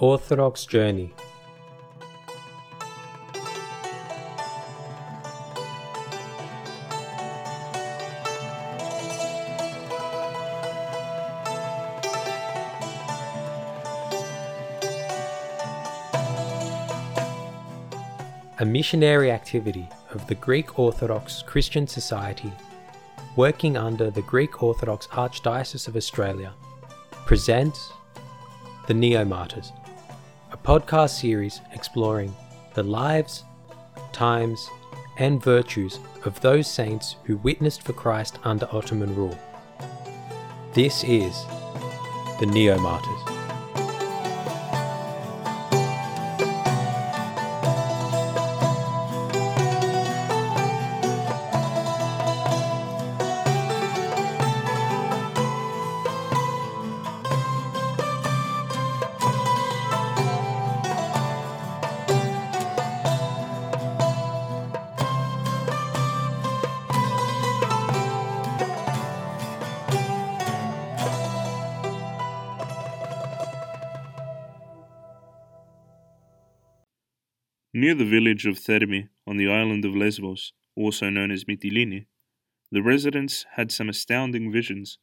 Orthodox Journey. A missionary activity of the Greek Orthodox Christian Society, working under the Greek Orthodox Archdiocese of Australia, presents The Neo Martyrs, a podcast series exploring the lives, times, and virtues of those saints who witnessed for Christ under Ottoman rule. This is The Neo Martyrs. Near the village of Thermi on the island of Lesbos, also known as Mytilene, the residents had some astounding visions.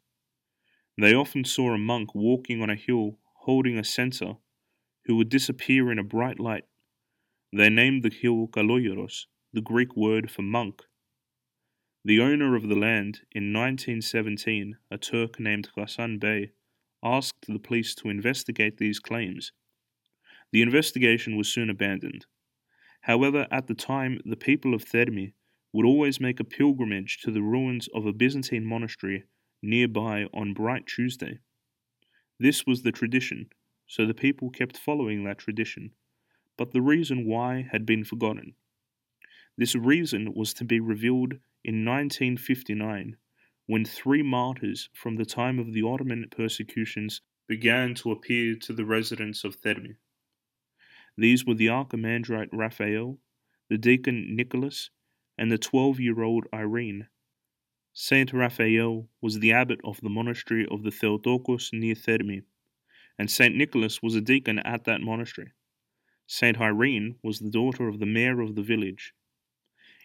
They often saw a monk walking on a hill holding a censer who would disappear in a bright light. They named the hill Kaloyeros, the Greek word for monk. The owner of the land in 1917, a Turk named Hassan Bey, asked the police to investigate these claims. The investigation was soon abandoned. However, at the time, the people of Thermi would always make a pilgrimage to the ruins of a Byzantine monastery nearby on Bright Tuesday. This was the tradition, so the people kept following that tradition, but the reason why had been forgotten. This reason was to be revealed in 1959 when three martyrs from the time of the Ottoman persecutions began to appear to the residents of Thermi. These were the archimandrite Raphael, the deacon Nicholas, and the twelve year old Irene. Saint Raphael was the abbot of the monastery of the Theotokos near Thermi, and Saint Nicholas was a deacon at that monastery. Saint Irene was the daughter of the mayor of the village.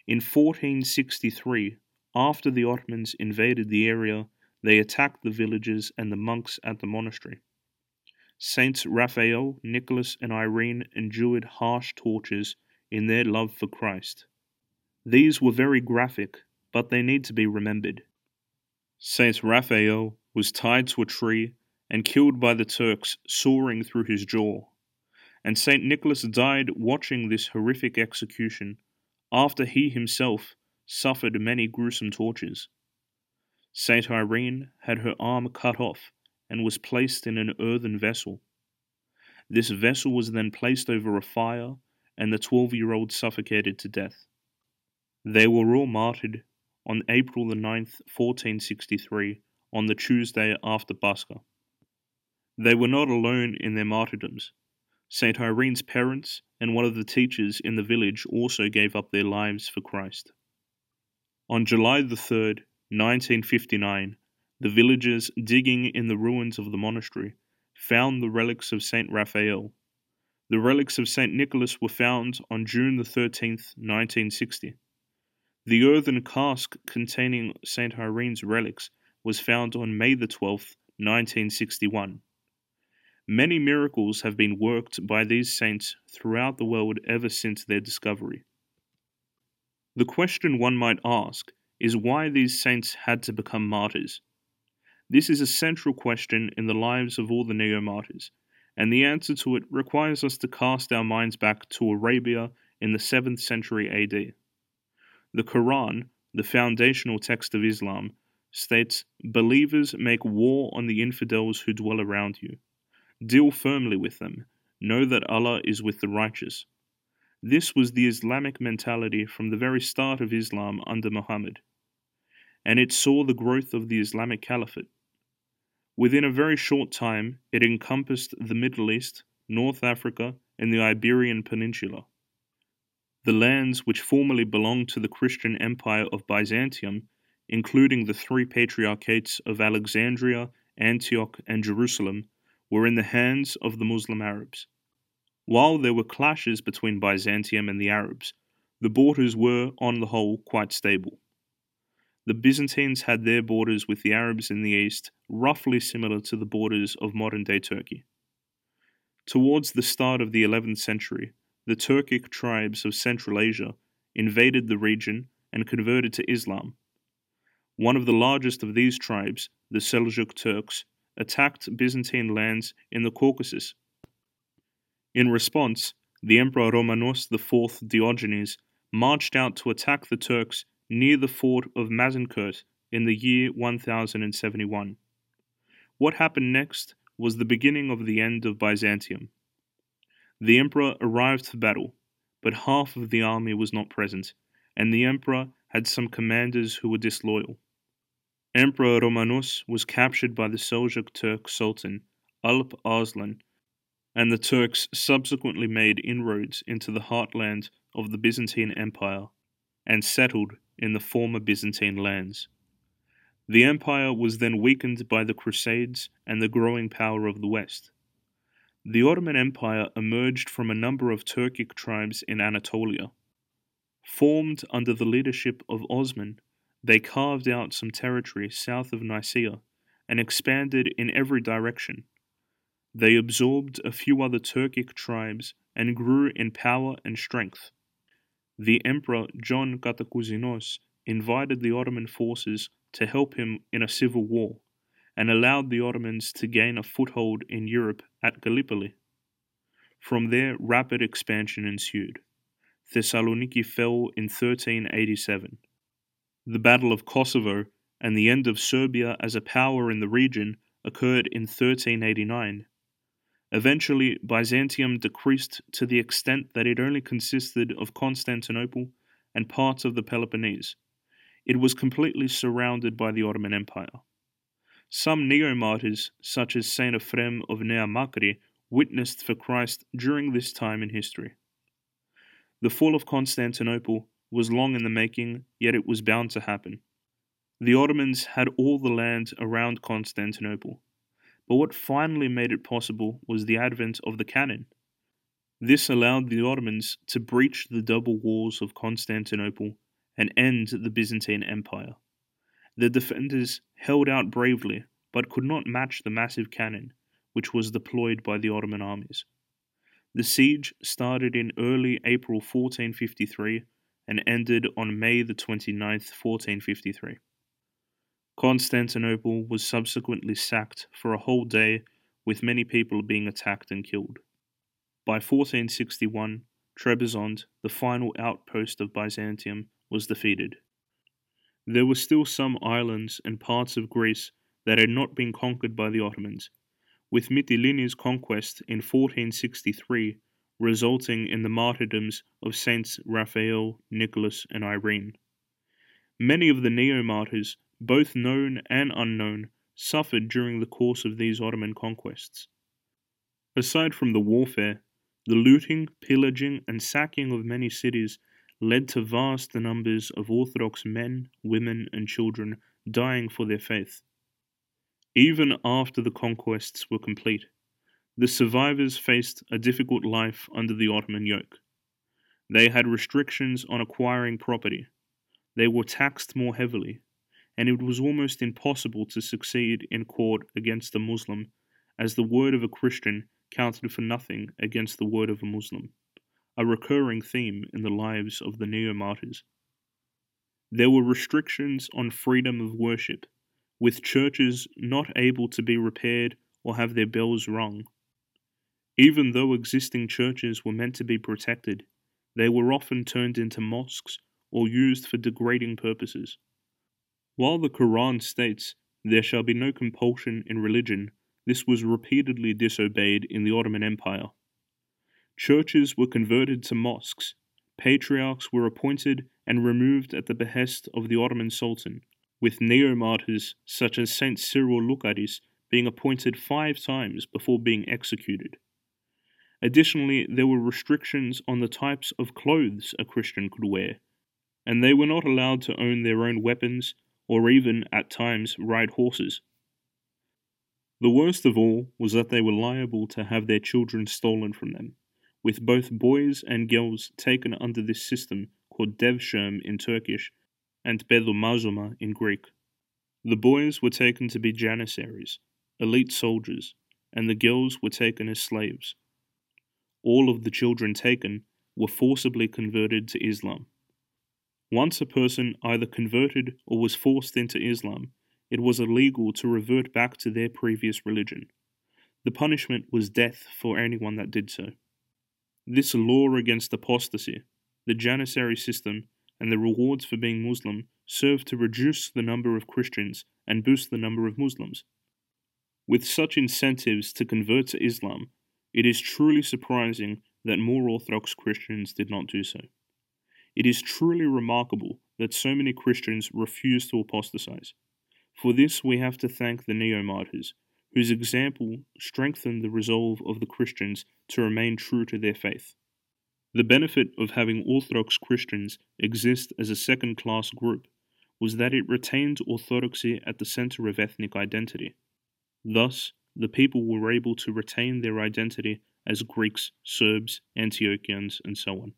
In 1463, after the Ottomans invaded the area, they attacked the villages and the monks at the monastery. Saints Raphael, Nicholas, and Irene endured harsh tortures in their love for Christ. These were very graphic, but they need to be remembered. Saint Raphael was tied to a tree and killed by the Turks sawing through his jaw, and Saint Nicholas died watching this horrific execution after he himself suffered many gruesome tortures. Saint Irene had her arm cut off and was placed in an earthen vessel. This vessel was then placed over a fire, and the twelve year old suffocated to death. They were all martyred on April the 9th, 1463, on the Tuesday after Pascha. They were not alone in their martyrdoms. St. Irene's parents and one of the teachers in the village also gave up their lives for Christ. On July the 3rd, 1959, the villagers digging in the ruins of the monastery found the relics of Saint Raphael. The relics of Saint Nicholas were found on June the 13th, 1960. The earthen cask containing Saint Irene's relics was found on May the 12th, 1961. Many miracles have been worked by these saints throughout the world ever since their discovery. The question one might ask is why these saints had to become martyrs. This is a central question in the lives of all the neo martyrs, and the answer to it requires us to cast our minds back to Arabia in the 7th century AD. The Quran, the foundational text of Islam, states Believers make war on the infidels who dwell around you. Deal firmly with them. Know that Allah is with the righteous. This was the Islamic mentality from the very start of Islam under Muhammad, and it saw the growth of the Islamic Caliphate. Within a very short time, it encompassed the Middle East, North Africa, and the Iberian Peninsula. The lands which formerly belonged to the Christian Empire of Byzantium, including the three patriarchates of Alexandria, Antioch, and Jerusalem, were in the hands of the Muslim Arabs. While there were clashes between Byzantium and the Arabs, the borders were, on the whole, quite stable. The Byzantines had their borders with the Arabs in the east roughly similar to the borders of modern day Turkey. Towards the start of the 11th century, the Turkic tribes of Central Asia invaded the region and converted to Islam. One of the largest of these tribes, the Seljuk Turks, attacked Byzantine lands in the Caucasus. In response, the Emperor Romanos IV Diogenes marched out to attack the Turks near the fort of Manzikert in the year 1071. What happened next was the beginning of the end of Byzantium. The emperor arrived for battle, but half of the army was not present, and the emperor had some commanders who were disloyal. Emperor Romanos was captured by the Seljuk Turk Sultan Alp Arslan, and the Turks subsequently made inroads into the heartland of the Byzantine Empire and settled in the former Byzantine lands. The empire was then weakened by the Crusades and the growing power of the West. The Ottoman Empire emerged from a number of Turkic tribes in Anatolia. Formed under the leadership of Osman, they carved out some territory south of Nicaea and expanded in every direction. They absorbed a few other Turkic tribes and grew in power and strength. The Emperor John Kantakouzenos invited the Ottoman forces to help him in a civil war and allowed the Ottomans to gain a foothold in Europe at Gallipoli. From there, rapid expansion ensued. Thessaloniki fell in 1387. The Battle of Kosovo and the end of Serbia as a power in the region occurred in 1389. Eventually, Byzantium decreased to the extent that it only consisted of Constantinople and parts of the Peloponnese. It was completely surrounded by the Ottoman Empire. Some neo martyrs, such as Saint Ephrem of Nea Makri, witnessed for Christ during this time in history. The fall of Constantinople was long in the making, yet it was bound to happen. The Ottomans had all the land around Constantinople, but what finally made it possible was the advent of the cannon. This allowed the Ottomans to breach the double walls of Constantinople and end the Byzantine Empire. The defenders held out bravely, but could not match the massive cannon which was deployed by the Ottoman armies. The siege started in early April 1453 and ended on May the 29th, 1453. Constantinople was subsequently sacked for a whole day, with many people being attacked and killed. By 1461, Trebizond, the final outpost of Byzantium, was defeated. There were still some islands and parts of Greece that had not been conquered by the Ottomans, with Mytilene's conquest in 1463 resulting in the martyrdoms of Saints Raphael, Nicholas, and Irene. Many of the neo martyrs, both known and unknown, suffered during the course of these Ottoman conquests. Aside from the warfare, the looting, pillaging, and sacking of many cities led to vast numbers of Orthodox men, women, and children dying for their faith. Even after the conquests were complete, the survivors faced a difficult life under the Ottoman yoke. They had restrictions on acquiring property, they were taxed more heavily, and it was almost impossible to succeed in court against a Muslim, as the word of a Christian counted for nothing against the word of a Muslim a recurring theme in the lives of the neo martyrs. There were restrictions on freedom of worship, with churches not able to be repaired or have their bells rung. Even though existing churches were meant to be protected, they were often turned into mosques or used for degrading purposes. While the Quran states, There shall be no compulsion in religion, this was repeatedly disobeyed in the Ottoman Empire. Churches were converted to mosques, patriarchs were appointed and removed at the behest of the Ottoman Sultan, with neo martyrs such as Saint Cyril Lucaris being appointed five times before being executed. Additionally, there were restrictions on the types of clothes a Christian could wear, and they were not allowed to own their own weapons or even, at times, ride horses. The worst of all was that they were liable to have their children stolen from them with both boys and girls taken under this system called devshirme in Turkish and pedomazoma in Greek. The boys were taken to be janissaries, elite soldiers, and the girls were taken as slaves. All of the children taken were forcibly converted to Islam. Once a person either converted or was forced into Islam, it was illegal to revert back to their previous religion. The punishment was death for anyone that did so. This law against apostasy, the Janissary system, and the rewards for being Muslim served to reduce the number of Christians and boost the number of Muslims. With such incentives to convert to Islam, it is truly surprising that more Orthodox Christians did not do so. It is truly remarkable that so many Christians refuse to apostatize. For this, we have to thank the neo martyrs, whose example strengthened the resolve of the Christians to remain true to their faith. The benefit of having Orthodox Christians exist as a second class group was that it retained orthodoxy at the center of ethnic identity. Thus, the people were able to retain their identity as Greeks, Serbs, Antiochians, and so on.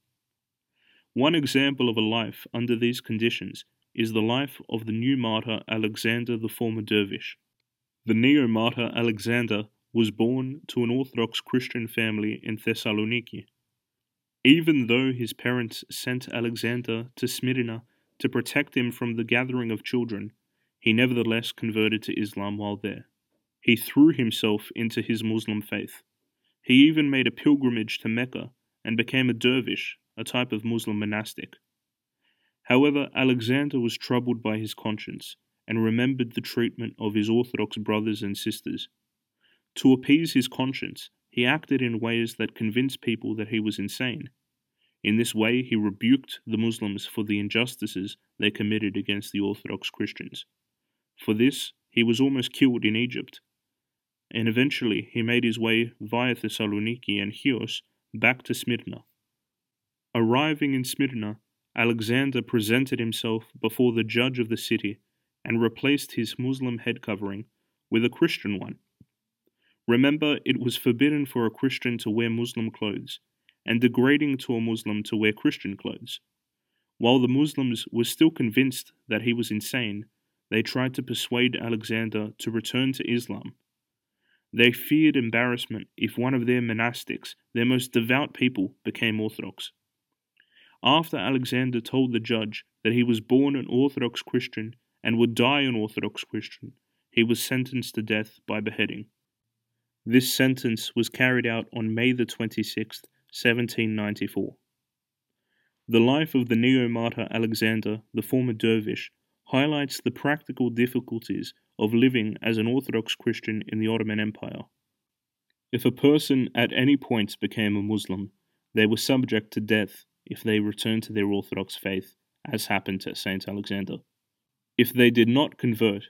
One example of a life under these conditions is the life of the new martyr Alexander the former dervish. The neo martyr Alexander was born to an Orthodox Christian family in Thessaloniki. Even though his parents sent Alexander to Smyrna to protect him from the gathering of children, he nevertheless converted to Islam while there. He threw himself into his Muslim faith. He even made a pilgrimage to Mecca and became a dervish, a type of Muslim monastic. However, Alexander was troubled by his conscience and remembered the treatment of his Orthodox brothers and sisters. To appease his conscience, he acted in ways that convinced people that he was insane. In this way, he rebuked the Muslims for the injustices they committed against the Orthodox Christians. For this, he was almost killed in Egypt. And eventually, he made his way via Thessaloniki and Chios back to Smyrna. Arriving in Smyrna, Alexander presented himself before the judge of the city and replaced his Muslim head covering with a Christian one. Remember, it was forbidden for a Christian to wear Muslim clothes, and degrading to a Muslim to wear Christian clothes. While the Muslims were still convinced that he was insane, they tried to persuade Alexander to return to Islam. They feared embarrassment if one of their monastics, their most devout people, became Orthodox. After Alexander told the judge that he was born an Orthodox Christian and would die an Orthodox Christian, he was sentenced to death by beheading. This sentence was carried out on May the 26th, 1794. The life of the neo martyr Alexander, the former dervish, highlights the practical difficulties of living as an Orthodox Christian in the Ottoman Empire. If a person at any point became a Muslim, they were subject to death if they returned to their Orthodox faith, as happened to Saint Alexander. If they did not convert,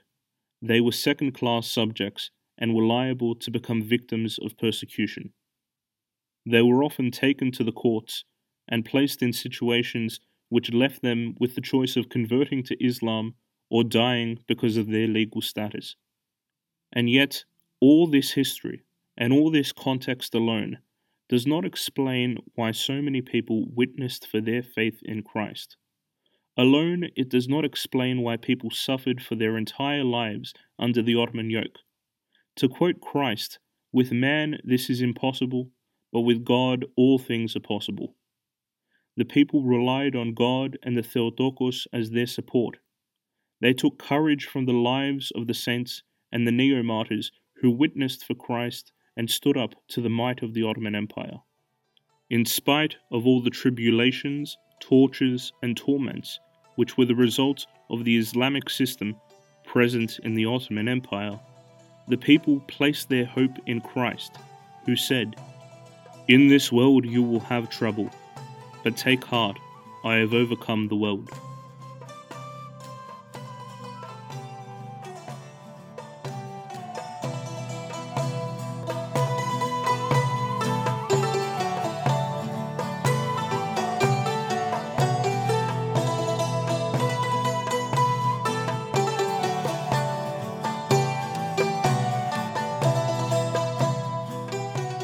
they were second class subjects and were liable to become victims of persecution. They were often taken to the courts and placed in situations which left them with the choice of converting to Islam or dying because of their legal status. And yet, all this history and all this context alone does not explain why so many people witnessed for their faith in Christ. Alone, it does not explain why people suffered for their entire lives under the Ottoman yoke. To quote Christ, with man this is impossible, but with God all things are possible. The people relied on God and the Theotokos as their support. They took courage from the lives of the saints and the neo martyrs who witnessed for Christ and stood up to the might of the Ottoman Empire. In spite of all the tribulations, tortures, and torments which were the result of the Islamic system present in the Ottoman Empire, the people placed their hope in Christ, who said, In this world you will have trouble, but take heart, I have overcome the world.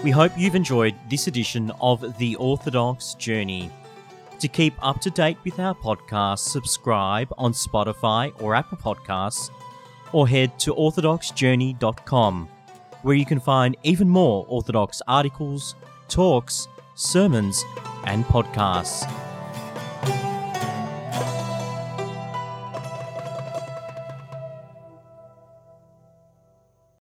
We hope you've enjoyed this edition of The Orthodox Journey. To keep up to date with our podcast, subscribe on Spotify or Apple Podcasts, or head to orthodoxjourney.com, where you can find even more Orthodox articles, talks, sermons, and podcasts.